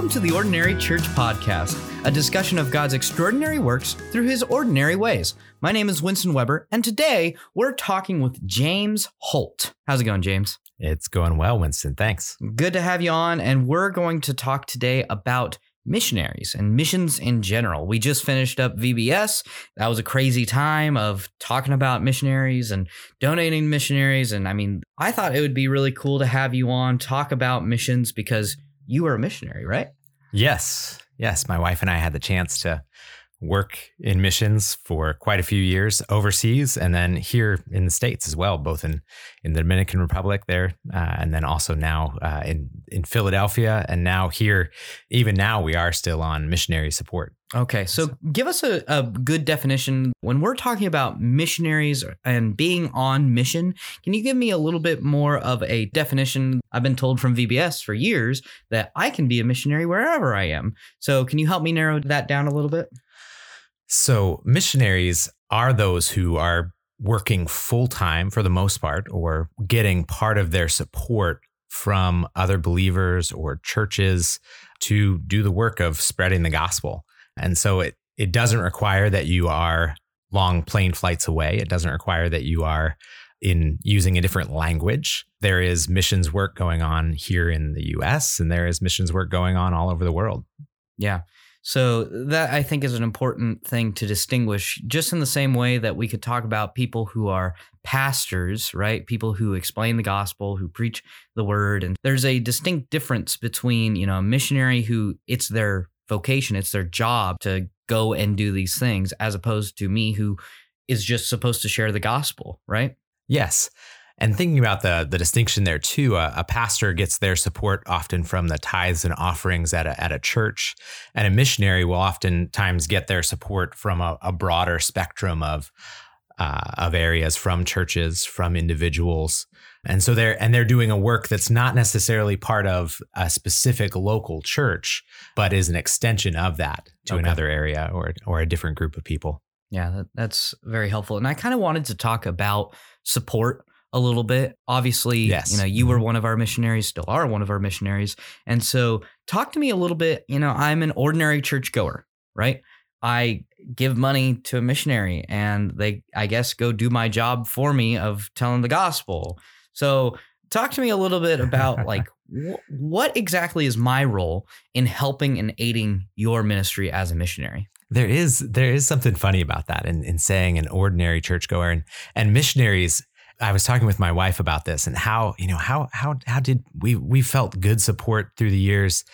Welcome to the Ordinary Church Podcast, a discussion of God's extraordinary works through his ordinary ways. My name is Winston Weber, and today we're talking with James Holt. How's it going, James? It's going well, Winston. Thanks. Good to have you on, and we're going to talk today about missionaries and missions in general. We just finished up VBS. That was a crazy time of talking about missionaries and donating missionaries. And I mean, I thought it would be really cool to have you on talk about missions because you were a missionary, right? Yes. Yes. My wife and I had the chance to work in missions for quite a few years overseas and then here in the states as well both in in the dominican republic there uh, and then also now uh, in in philadelphia. And now here even now we are still on missionary support. Okay so give us a, a good definition. When we're talking about missionaries and being on mission can you give me a little bit more of a definition? I've been told from vbs for years that i can be a missionary wherever i am. So can you help me narrow that down a little bit so, missionaries are those who are working full time for the most part or getting part of their support from other believers or churches to do the work of spreading the gospel. And so it it doesn't require that you are long plane flights away. It doesn't require that you are in using a different language. There is missions work going on here in the US and there is missions work going on all over the world. Yeah. So that I think is an important thing to distinguish, just in the same way that we could talk about people who are pastors, right? People who explain the gospel, who preach the word. And there's a distinct difference between, you know, a missionary who it's their vocation, it's their job to go and do these things, as opposed to me who is just supposed to share the gospel, right? Yes. And thinking about the the distinction there too, a, a, pastor gets their support often from the tithes and offerings at a, at a church, and a missionary will oftentimes get their support from a, a broader spectrum of uh, of areas, from churches, from individuals, and so they're and they're doing a work that's not necessarily part of a specific local church, but is an extension of that to okay. another area or or a different group of people. Yeah, that, that's very helpful. And I kind of wanted to talk about support a little bit. Obviously, yes. you know, you were mm-hmm. one of our missionaries, still are one of our missionaries. And so talk to me a little bit, you know, I'm an ordinary church goer, right? I give money to a missionary and they I guess go do my job for me of telling the gospel. So talk to me a little bit about like wh- what exactly is my role in helping and aiding your ministry as a missionary? There is there is something funny about that in, in saying an ordinary churchgoer and and missionaries I was talking with my wife about this and how, you know, how how how did we we felt good support through the years.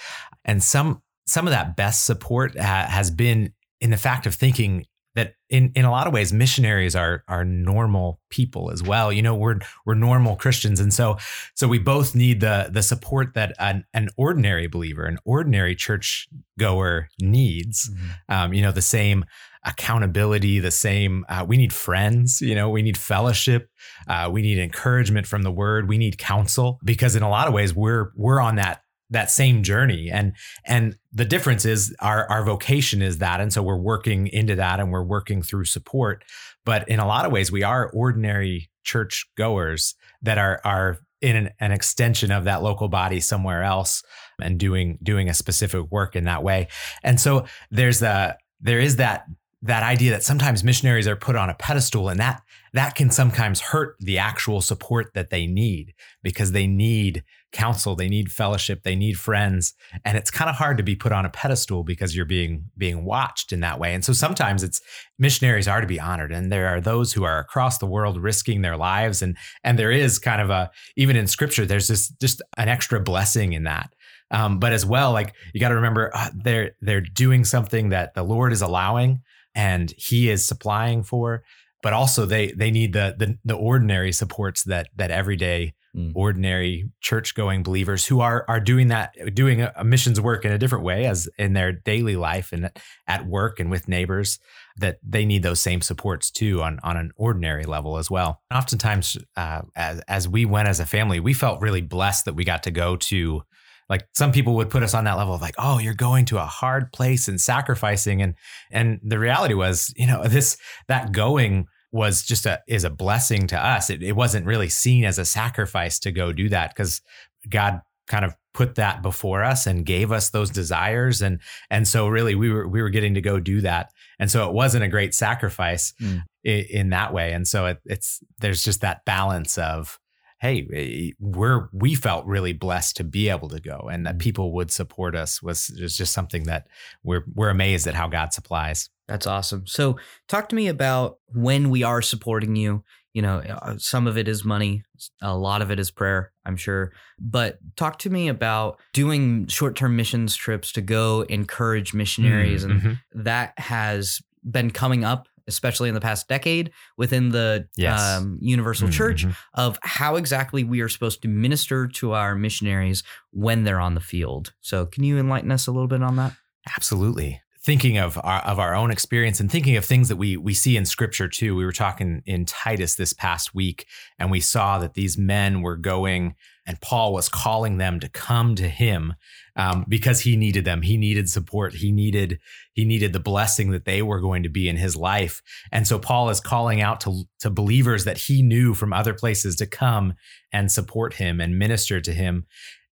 And some some of that best support ha- has been in the fact of thinking that in in a lot of ways missionaries are are normal people as well. You know we're we're normal christians. And so so we both need the the support that an, an ordinary believer an ordinary church goer needs. Mm-hmm. um, you know the same accountability the same uh, we need friends you know we need fellowship uh, we need encouragement from the word we need counsel because in a lot of ways we're we're on that that same journey. And and the difference is our our vocation is that and so we're working into that and we're working through support. But in a lot of ways we are ordinary church goers that are are in an, an extension of that local body somewhere else and doing doing a specific work in that way. And so there's a there is that that idea that sometimes missionaries are put on a pedestal and that that can sometimes hurt the actual support that they need because they need counsel they need fellowship they need friends. And it's kind of hard to be put on a pedestal because you're being being watched in that way. And so sometimes it's missionaries are to be honored and there are those who are across the world risking their lives. And and there is kind of a even in scripture there's this just an extra blessing in that. Um, but as well like you got to remember uh, they're they're doing something that the lord is allowing and he is supplying for but also they they need the the, the ordinary supports that that everyday mm. ordinary church going believers who are are doing that doing a, a, missions work in a different way as in their daily life and at work and with neighbors that they need those same supports too on on an ordinary level as well oftentimes uh, as as we went as a family we felt really blessed that we got to go to like some people would put us on that level of like oh you're going to a hard place and sacrificing and and the reality was you know this that going was just a is a blessing to us. It, it wasn't really seen as a sacrifice to go do that because god kind of put that before us and gave us those desires and and so really we were we were getting to go do that. And so it wasn't a great sacrifice mm. in, in, that way. And so it, it's there's just that balance of hey eh, we're we felt really blessed to be able to go and that mm. people would support us was, was just something that we're we're amazed at how God supplies that's awesome so talk to me about when we are supporting you you know uh, some of it is money a lot of it is prayer i'm sure but talk to me about doing short-term missions trips to go encourage missionaries mm-hmm. and that has been coming up especially in the past decade within the yes. um, universal mm-hmm. church of how exactly we are supposed to minister to our missionaries when they're on the field so can you enlighten us a little bit on that absolutely thinking of our of our own experience and thinking of things that we we see in scripture too. We were talking in Titus this past week and we saw that these men were going and Paul was calling them to come to him um, because he needed them. He needed support. He needed he needed the blessing that they were going to be in his life. And so Paul is calling out to to believers that he knew from other places to come and support him and minister to him.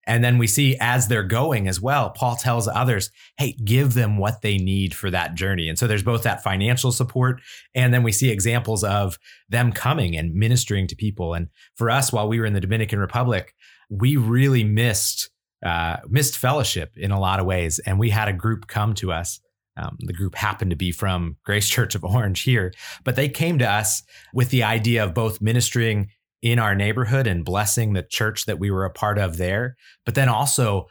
And then we see as they're going as well, Paul tells others, hey, give them what they need for that journey. And so there's both that financial support, and then we see examples of them coming and ministering to people. And for us, while we were in the Dominican Republic, we really missed uh, missed fellowship in a lot of ways. And we had a group come to us. Um, the group happened to be from Grace Church of Orange here, but they came to us with the idea of both ministering in our neighborhood and blessing the church that we were a part of there. But then also,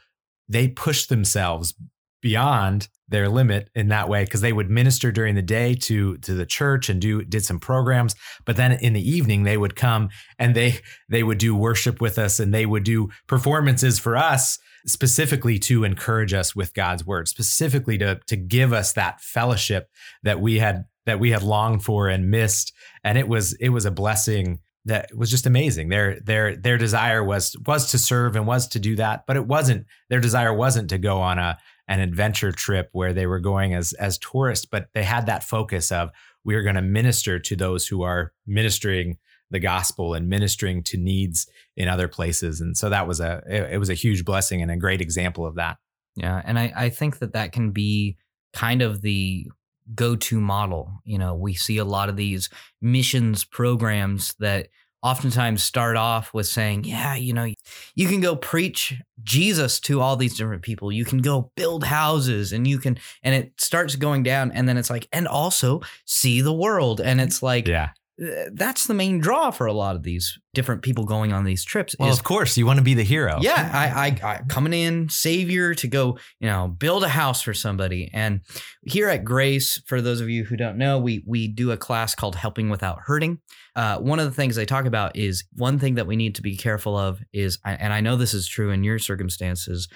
they pushed themselves beyond their limit in that way because they would minister during the day to to the church and do did some programs but then in the evening they would come and they they would do worship with us and they would do performances for us specifically to encourage us with God's word specifically to to give us that fellowship that we had that we had longed for and missed and it was it was a blessing that was just amazing. Their their their desire was was to serve and was to do that, but it wasn't their desire wasn't to go on a an adventure trip where they were going as as tourists, but they had that focus of we are going to minister to those who are ministering the gospel and ministering to needs in other places. And so that was a it, it was a huge blessing and a great example of that. Yeah, and I I think that that can be kind of the go-to model. You know, we see a lot of these missions programs that oftentimes start off with saying, yeah, you know, you can go preach Jesus to all these different people. You can go build houses and you can and it starts going down and then it's like and also see the world and it's like yeah that's the main draw for a lot of these different people going on these trips. Well, is, of course, you want to be the hero. Yeah, I, I, I, coming in savior to go, you know, build a house for somebody. And here at Grace, for those of you who don't know, we we do a class called Helping Without Hurting. Uh, one of the things I talk about is one thing that we need to be careful of is, and I know this is true in your circumstances,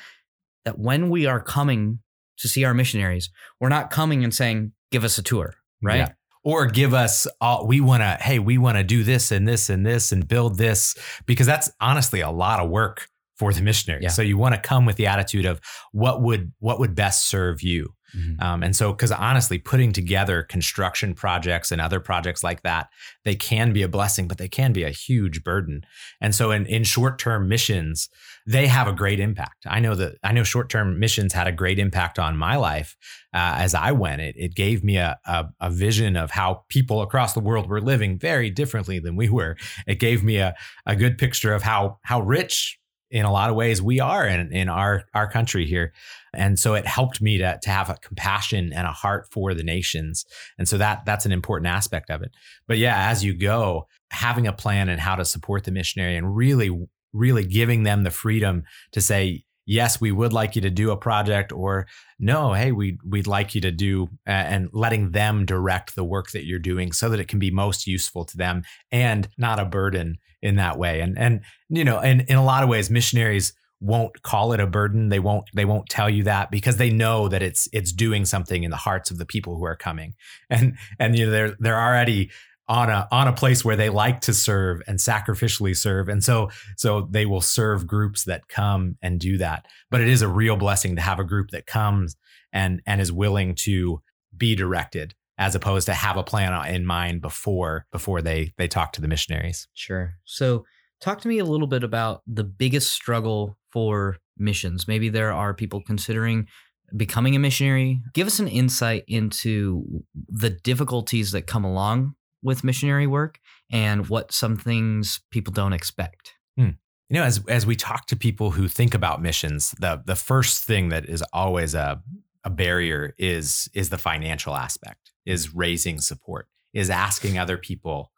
that when we are coming to see our missionaries, we're not coming and saying, "Give us a tour." Right. Yeah or give us all we want to hey we want to do this and this and this and build this because that's honestly a lot of work for the missionary yeah. so you want to come with the attitude of what would what would best serve you Mm-hmm. Um, and so, because honestly, putting together construction projects and other projects like that, they can be a blessing, but they can be a huge burden. And so, in, in short term missions, they have a great impact. I know that I know short term missions had a great impact on my life uh, as I went. It, it gave me a, a, a vision of how people across the world were living very differently than we were. It gave me a, a good picture of how how rich in a lot of ways we are in, in our our country here. And so it helped me to, to have a compassion and a heart for the nations. And so that that's an important aspect of it. But yeah as you go having a plan and how to support the missionary and really really giving them the freedom to say yes we would like you to do a project or no hey we we'd like you to do uh, and letting them direct the work that you're doing so that it can be most useful to them and not a burden in that way. And and you know, and in a lot of ways, missionaries won't call it a burden. They won't they won't tell you that because they know that it's it's doing something in the hearts of the people who are coming. And and you know they're they're already on a on a place where they like to serve and sacrificially serve and so so they will serve groups that come and do that but it is a real blessing to have a group that comes and and is willing to be directed as opposed to have a plan in mind before before they they talk to the missionaries. Sure. So talk to me a little bit about the biggest struggle for missions. Maybe there are people considering becoming a missionary. Give us an insight into the difficulties that come along with missionary work and what some things people don't expect. Hmm. You know, as as we talk to people who think about missions, the the first thing that is always a a barrier is is the financial aspect, is raising support, is asking other people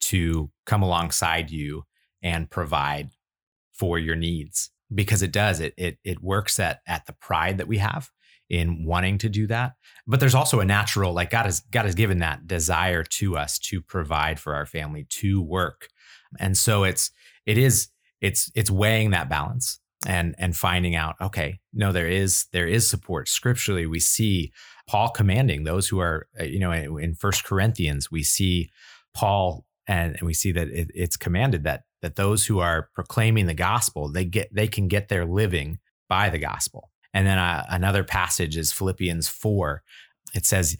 to come alongside you and provide for your needs because it does it it it works at at the pride that we have in wanting to do that. But there's also a natural like god has god has given that desire to us to provide for our family to work. And so it's it is it's it's weighing that balance and and finding out okay no there is there is support. Scripturally we see paul commanding those who are uh, you know in first corinthians we see paul and, and we see that it, it's commanded that that those who are proclaiming the gospel they get they can get their living by the gospel and then uh, another passage is philippians 4 it says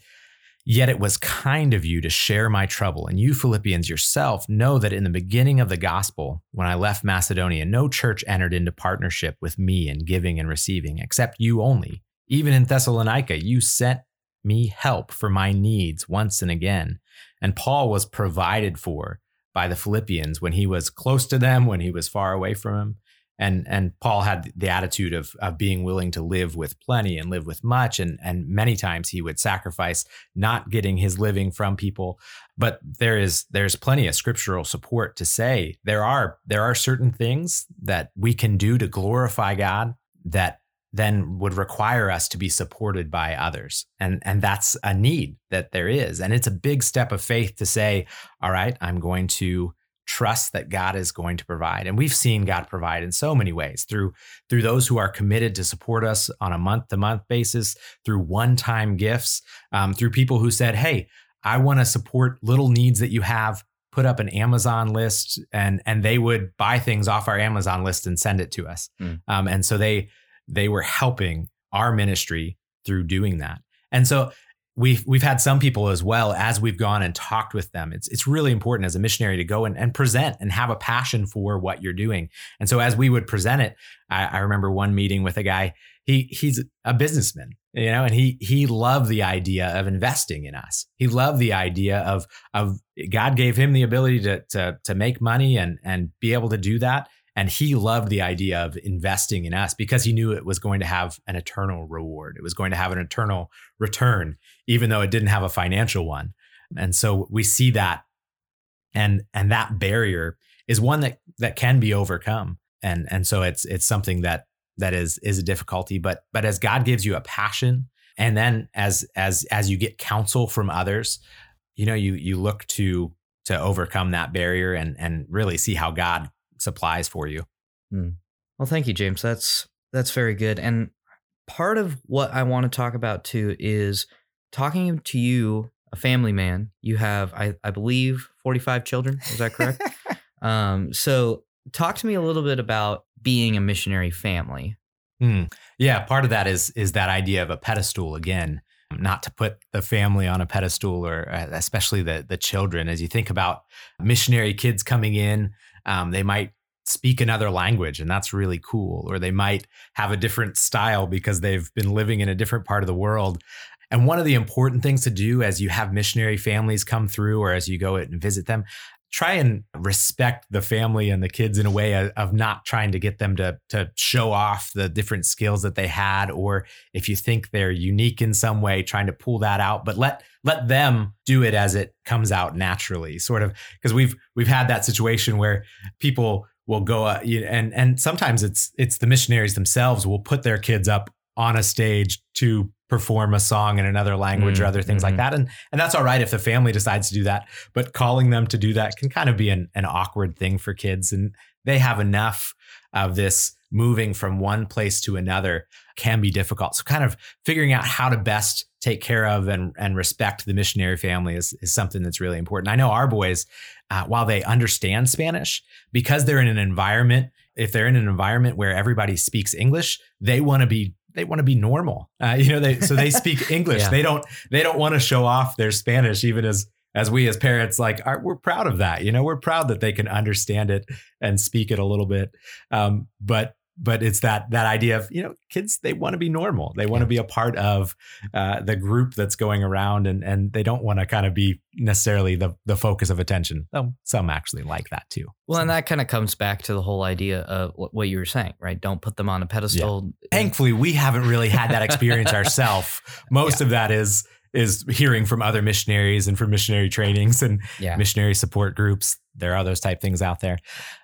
Yet it was kind of you to share my trouble. And you, Philippians yourself, know that in the beginning of the gospel, when I left Macedonia, no church entered into partnership with me in giving and receiving, except you only. Even in Thessalonica, you sent me help for my needs once and again. And Paul was provided for by the Philippians when he was close to them, when he was far away from them and and Paul had the attitude of of being willing to live with plenty and live with much. And and many times he would sacrifice not getting his living from people. But there is there's plenty of scriptural support to say there are there are certain things that we can do to glorify God that then would require us to be supported by others. And and that's a need that there is. And it's a big step of faith to say all right i'm going to trust that God is going to provide. And we've seen God provide in so many ways through through those who are committed to support us on a month to month basis, through one time gifts, um, through people who said, "Hey, I want to support little needs that you have." Put up an Amazon list, and and they would buy things off our Amazon list and send it to us. Mm. Um, and so they they were helping our ministry through doing that. And so we've we've had some people as well as we've gone and talked with them. It's it's really important as a missionary to go and, and present and have a passion for what you're doing. And so as we would present it, I, I remember one meeting with a guy. He he's a businessman, you know, and he he loved the idea of investing in us. He loved the idea of of God gave him the ability to to to make money and and be able to do that. And he loved the idea of investing in us because he knew it was going to have an eternal reward. It was going to have an eternal return, even though it didn't have a financial one. And so we see that and and that barrier is one that that can be overcome. And and so it's it's something that that is is a difficulty. But but as God gives you a passion, and then as as as you get counsel from others, you know, you you look to to overcome that barrier and and really see how God supplies for you. Mm. Well, thank you, James. That's that's very good. And part of what I want to talk about too is talking to you, a family man. You have, I, I believe, forty-five children. Is that correct? um, so, talk to me a little bit about being a missionary family. Mm. Yeah, part of that is is that idea of a pedestal again not to put the family on a pedestal or uh, especially the the children as you think about missionary kids coming in um, they might speak another language and that's really cool or they might have a different style because they've been living in a different part of the world. And one of the important things to do as you have missionary families come through or as you go and visit them try and respect the family and the kids in a way of not trying to get them to to show off the different skills that they had or if you think they're unique in some way trying to pull that out but let let them do it as it comes out naturally sort of because we've we've had that situation where people will go uh, and and sometimes it's it's the missionaries themselves will put their kids up on a stage to perform a song in another language mm, or other things mm-hmm. like that. And and that's all right if the family decides to do that. But calling them to do that can kind of be an, an awkward thing for kids. And they have enough of this moving from one place to another can be difficult. So kind of figuring out how to best take care of and, and respect the missionary family is, is something that's really important. I know our boys, uh, while they understand Spanish, because they're in an environment, if they're in an environment where everybody speaks English, they want to be they want to be normal. Uh, you know, they so they speak English. yeah. They don't they don't want to show off their Spanish, even as as we as parents like are, we're proud of that. You know, we're proud that they can understand it and speak it a little bit. Um, but but it's that that idea of you know kids they want to be normal they want to be a part of uh, the group that's going around and and they don't want to kind of be necessarily the the focus of attention oh, some actually like that too well so. and that kind of comes back to the whole idea of what you were saying right don't put them on a pedestal yeah. thankfully we haven't really had that experience ourselves most yeah. of that is is hearing from other missionaries and from missionary trainings and yeah. missionary support groups. There are those type things out there.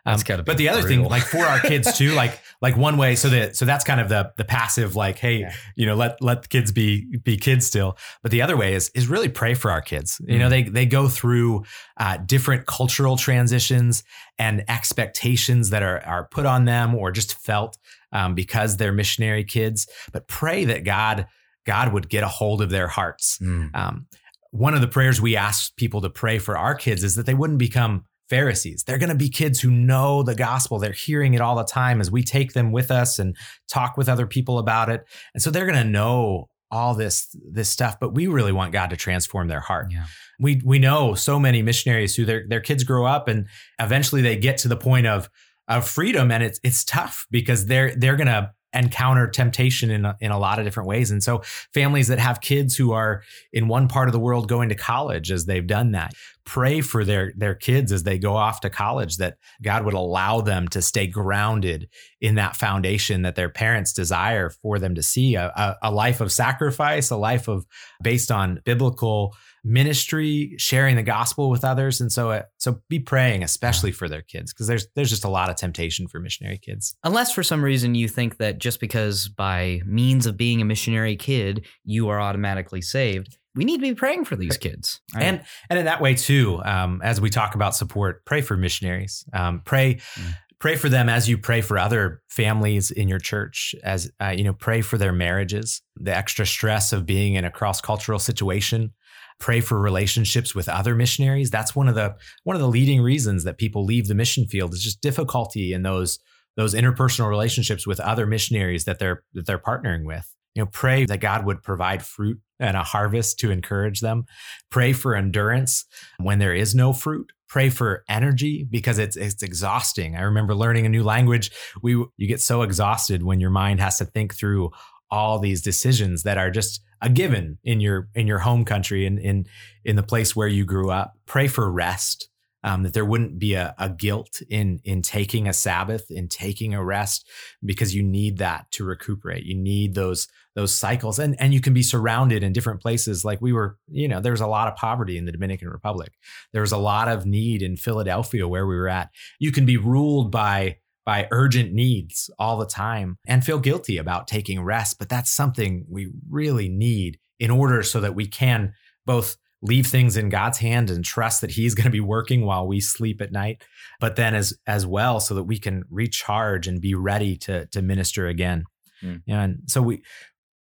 Um, but the other thing, like for our kids too, like like one way, so that so that's kind of the the passive, like, hey, yeah. you know, let let the kids be be kids still. But the other way is is really pray for our kids. Mm-hmm. You know, mm. they they go through uh, different cultural transitions and expectations that are are put on them or just felt um, because they're missionary kids. But pray that God God would get a hold of their hearts. Mm. Um, one of the prayers we ask people to pray for our kids is that they wouldn't become Pharisees. They're going to be kids who know the gospel. They're hearing it all the time as we take them with us and talk with other people about it. And so they're going to know all this this stuff, but we really want God to transform their heart. Yeah. We we know so many missionaries who their their kids grow up and eventually they get to the point of of freedom and it's it's tough because they're they're going to encounter temptation in a, in a lot of different ways. And so families that have kids who are in one part of the world going to college as they've done that, pray for their their kids as they go off to college that God would allow them to stay grounded in that foundation that their parents desire for them to see a, a, a life of sacrifice, a life of based on biblical ministry, sharing the gospel with others, and so uh, so be praying, especially for their kids, because there's there's just a lot of temptation for missionary kids. Unless for some reason you think that just because by means of being a missionary kid you are automatically saved, we need to be praying for these kids, right? and and in that way too. Um, as we talk about support, pray for missionaries. Um, pray. Mm pray for them as you pray for other families in your church as uh, you know pray for their marriages the extra stress of being in a cross-cultural situation pray for relationships with other missionaries. That's one of the one of the leading reasons that people leave the mission field is just difficulty in those those interpersonal relationships with other missionaries that they're that they're partnering with. You know, pray that God would provide fruit and a harvest to encourage them. Pray for endurance when there is no fruit. Pray for energy because it's it's exhausting. I remember learning a new language. We you get so exhausted when your mind has to think through all these decisions that are just a given in your in your home country and in in the place where you grew up. Pray for rest. Um, that there wouldn't be a, a, guilt in in taking a Sabbath, in taking a rest, because you need that to recuperate. You need those those cycles, and and you can be surrounded in different places. Like we were, you know, there was a lot of poverty in the Dominican Republic. There was a lot of need in Philadelphia where we were at. You can be ruled by by urgent needs all the time and feel guilty about taking rest. But that's something we really need in order so that we can both leave things in God's hand and trust that he's going to be working while we sleep at night but then as as well so that we can recharge and be ready to to minister again. Mm. and so we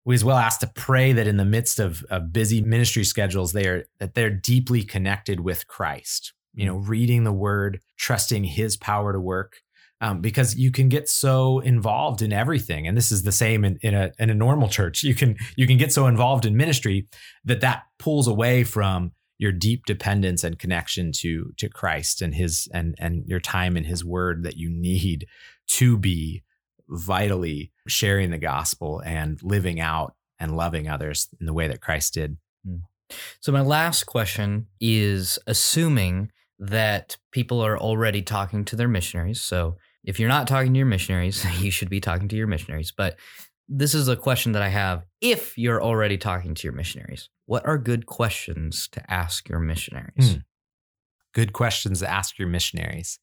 we as well ask to pray that in the midst of, of busy ministry schedules they are that they're deeply connected with Christ. You know reading the word trusting his power to work um, because you can get so involved in everything and this is the same in, in, a, in a normal church you can you can get so involved in ministry that that pulls away from your deep dependence and connection to to Christ and his and and your time in his word that you need to be vitally sharing the gospel and living out and loving others in the way that Christ did. Hmm. So my last question is assuming that people are already talking to their missionaries. So if you're not talking to your missionaries, you should be talking to your missionaries. But this is a question that I have. If you're already talking to your missionaries, what are good questions to ask your missionaries? Hmm. Good questions to ask your missionaries.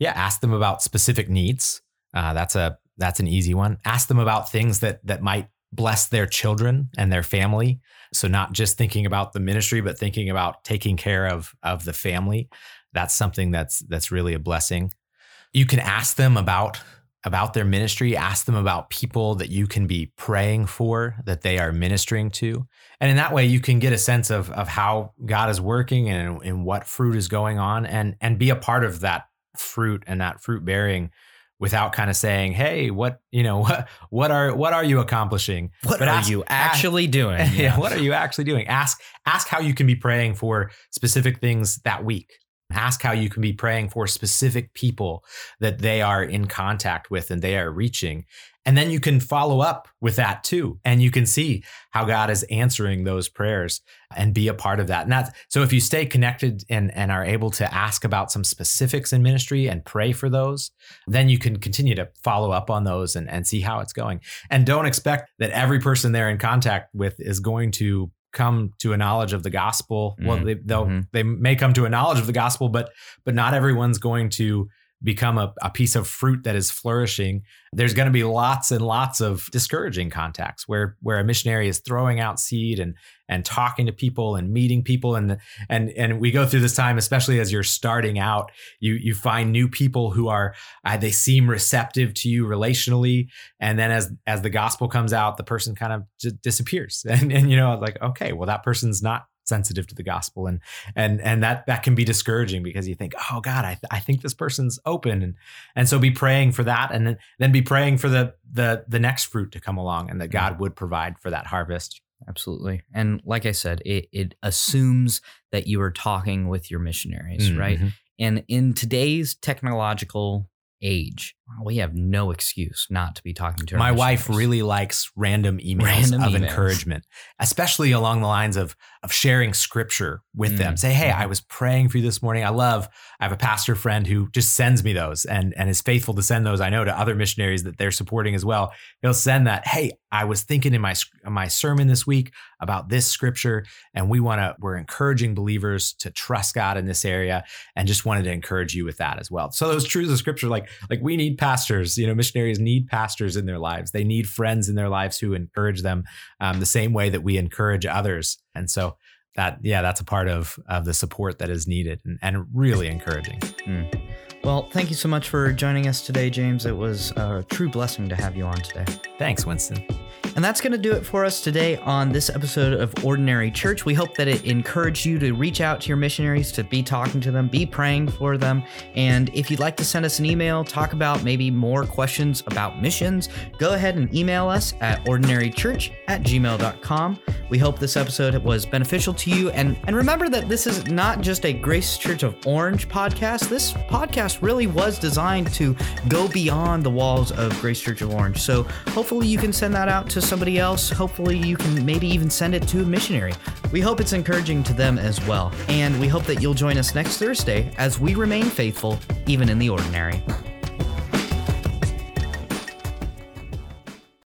Yeah, ask them about specific needs. Uh, that's a that's an easy one. Ask them about things that that might bless their children and their family. So not just thinking about the ministry, but thinking about taking care of of the family. That's something that's that's really a blessing you can ask them about about their ministry ask them about people that you can be praying for that they are ministering to. And in that way you can get a sense of of how god is working and, and what fruit is going on and and be a part of that fruit and that fruit bearing without kind of saying hey what you know what what are what are you accomplishing? What but are ask, you actually ask, doing? Yeah. what are you actually doing? Ask ask how you can be praying for specific things that week Ask how you can be praying for specific people that they are in contact with and they are reaching. And then you can follow up with that too. And you can see how God is answering those prayers and be a part of that. And that's so if you stay connected and, and are able to ask about some specifics in ministry and pray for those, then you can continue to follow up on those and, and see how it's going. And don't expect that every person they're in contact with is going to come to a knowledge of the gospel. Mm-hmm. Well, they they'll mm-hmm. they may come to a knowledge of the gospel, but but not everyone's going to become a, a piece of fruit that is flourishing. There's going to be lots and lots of discouraging contacts where where a missionary is throwing out seed and and talking to people and meeting people and and and we go through this time especially as you're starting out you you find new people who are uh, they seem receptive to you relationally and then as as the gospel comes out the person kind of disappears and and you know like okay well that person's not sensitive to the gospel. And and and that that can be discouraging because you think oh god i, th- I think this person's open. And and so be praying for that and then then be praying for the the the next fruit to come along and that god would provide for that harvest. Absolutely. And like i said it it assumes that you are talking with your missionaries mm-hmm. right? and in today's technological age, we have no excuse not to be talking to My wife really likes random emails random of emails. encouragement, especially along the lines of of sharing scripture with mm. them. Say, hey, I was praying for you this morning. I love, I have a pastor friend who just sends me those and, and is faithful to send those, I know, to other missionaries that they're supporting as well. He'll send that, hey, I was thinking in my my sermon this week about this scripture, and we want to, we're encouraging believers to trust God in this area and just wanted to encourage you with that as well. So those truths of scripture, like, like we need pastors, you know, missionaries need pastors in their lives. They need friends in their lives who encourage them um, the same way that we encourage others. And so that yeah, that's a part of of the support that is needed and, and really encouraging. Mm. Well, thank you so much for joining us today, James. It was a true blessing to have you on today. Thanks, Winston. And that's going to do it for us today on this episode of Ordinary Church. We hope that it encouraged you to reach out to your missionaries, to be talking to them, be praying for them. And if you'd like to send us an email, talk about maybe more questions about missions, go ahead and email us at ordinarychurch at gmail.com. We hope this episode was beneficial to you. And, and remember that this is not just a Grace Church of Orange podcast. This podcast really was designed to go beyond the walls of Grace Church of Orange. So hopefully you can send that out to somebody else. Hopefully, you can maybe even send it to a missionary. We hope it's encouraging to them as well. And we hope that you'll join us next Thursday as we remain faithful, even in the ordinary.